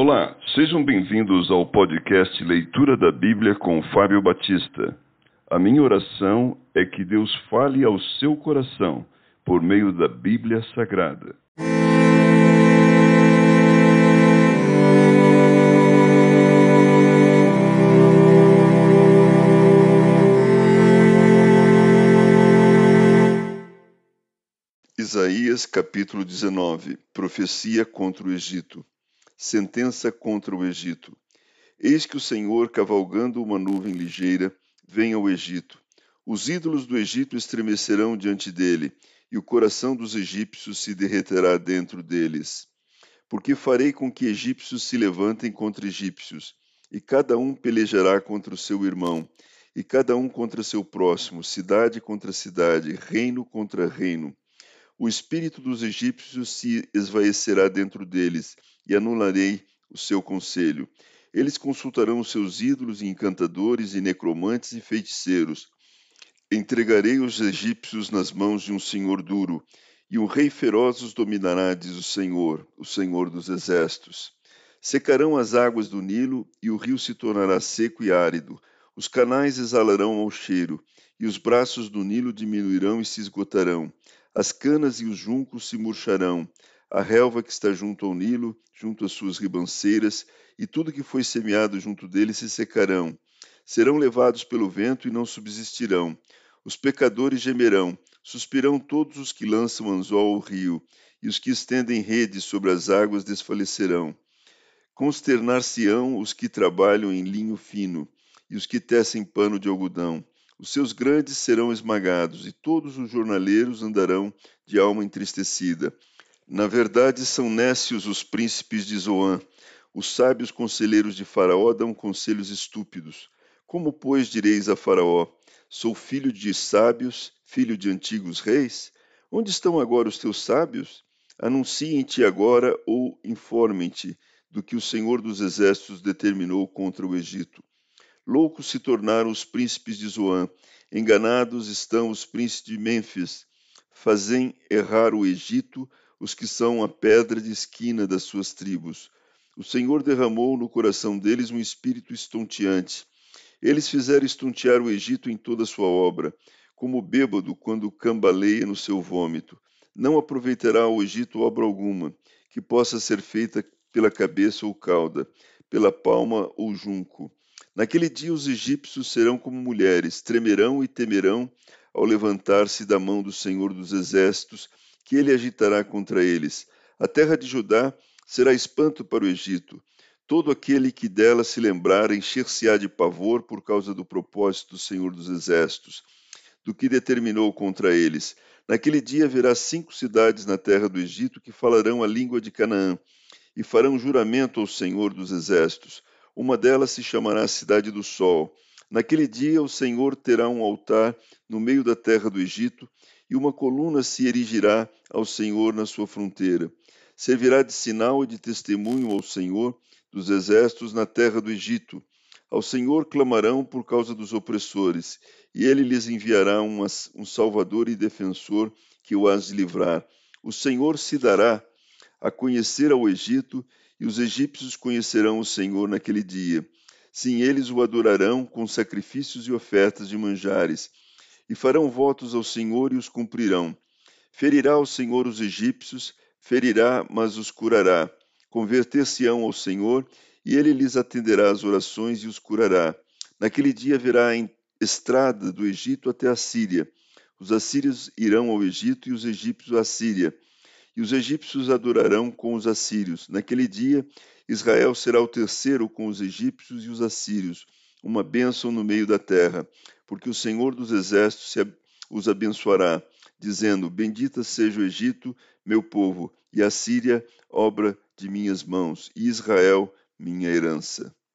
Olá, sejam bem-vindos ao podcast Leitura da Bíblia com Fábio Batista. A minha oração é que Deus fale ao seu coração por meio da Bíblia Sagrada. Isaías capítulo 19 Profecia contra o Egito Sentença contra o Egito Eis que o Senhor, cavalgando uma nuvem ligeira, vem ao Egito. Os ídolos do Egito estremecerão diante dele, e o coração dos egípcios se derreterá dentro deles. Porque farei com que egípcios se levantem contra egípcios, e cada um pelejará contra o seu irmão, e cada um contra seu próximo, cidade contra cidade, reino contra reino o espírito dos egípcios se esvaecerá dentro deles, e anularei o seu conselho. Eles consultarão os seus ídolos e encantadores e necromantes e feiticeiros. Entregarei os egípcios nas mãos de um senhor duro, e um rei feroz os dominará, diz o Senhor, o Senhor dos exércitos. Secarão as águas do Nilo, e o rio se tornará seco e árido. Os canais exalarão ao cheiro, e os braços do Nilo diminuirão e se esgotarão. As canas e os juncos se murcharão, a relva que está junto ao Nilo, junto às suas ribanceiras, e tudo que foi semeado junto dele se secarão. Serão levados pelo vento e não subsistirão. Os pecadores gemerão, suspirão todos os que lançam anzol ao rio, e os que estendem redes sobre as águas desfalecerão. Consternar-se-ão os que trabalham em linho fino, e os que tecem pano de algodão. Os seus grandes serão esmagados, e todos os jornaleiros andarão de alma entristecida. Na verdade, são nécios os príncipes de Zoã. Os sábios conselheiros de Faraó dão conselhos estúpidos. Como, pois, direis a Faraó: Sou filho de sábios, filho de antigos reis? Onde estão agora os teus sábios? Anunciem-te agora ou informem-te do que o Senhor dos Exércitos determinou contra o Egito. Loucos se tornaram os príncipes de Zoã, enganados estão os príncipes de Mênfis. Fazem errar o Egito os que são a pedra de esquina das suas tribos. O Senhor derramou no coração deles um espírito estonteante. Eles fizeram estontear o Egito em toda a sua obra, como bêbado quando cambaleia no seu vômito. Não aproveitará o Egito obra alguma, que possa ser feita pela cabeça ou cauda, pela palma ou junco. Naquele dia os egípcios serão como mulheres, tremerão e temerão ao levantar-se da mão do Senhor dos Exércitos, que ele agitará contra eles. A terra de Judá será espanto para o Egito. Todo aquele que dela se lembrar encher-se-á de pavor por causa do propósito do Senhor dos Exércitos, do que determinou contra eles. Naquele dia haverá cinco cidades na terra do Egito que falarão a língua de Canaã e farão juramento ao Senhor dos Exércitos. Uma delas se chamará Cidade do Sol. Naquele dia o Senhor terá um altar no meio da terra do Egito, e uma coluna se erigirá ao Senhor na sua fronteira. Servirá de sinal e de testemunho ao Senhor dos exércitos na terra do Egito. Ao Senhor clamarão por causa dos opressores, e ele lhes enviará um, Salvador e defensor que o hás de livrar. O Senhor se dará a conhecer ao Egito e os egípcios conhecerão o Senhor naquele dia. Sim, eles o adorarão com sacrifícios e ofertas de manjares, e farão votos ao Senhor e os cumprirão. Ferirá o Senhor os egípcios, ferirá, mas os curará. Converter-se-ão ao Senhor, e ele lhes atenderá as orações e os curará. Naquele dia haverá estrada do Egito até a Síria. Os assírios irão ao Egito e os egípcios à Síria e os egípcios adorarão com os assírios. Naquele dia, Israel será o terceiro com os egípcios e os assírios, uma bênção no meio da terra, porque o Senhor dos exércitos os abençoará, dizendo: Bendita seja o Egito, meu povo, e a Síria, obra de minhas mãos, e Israel, minha herança.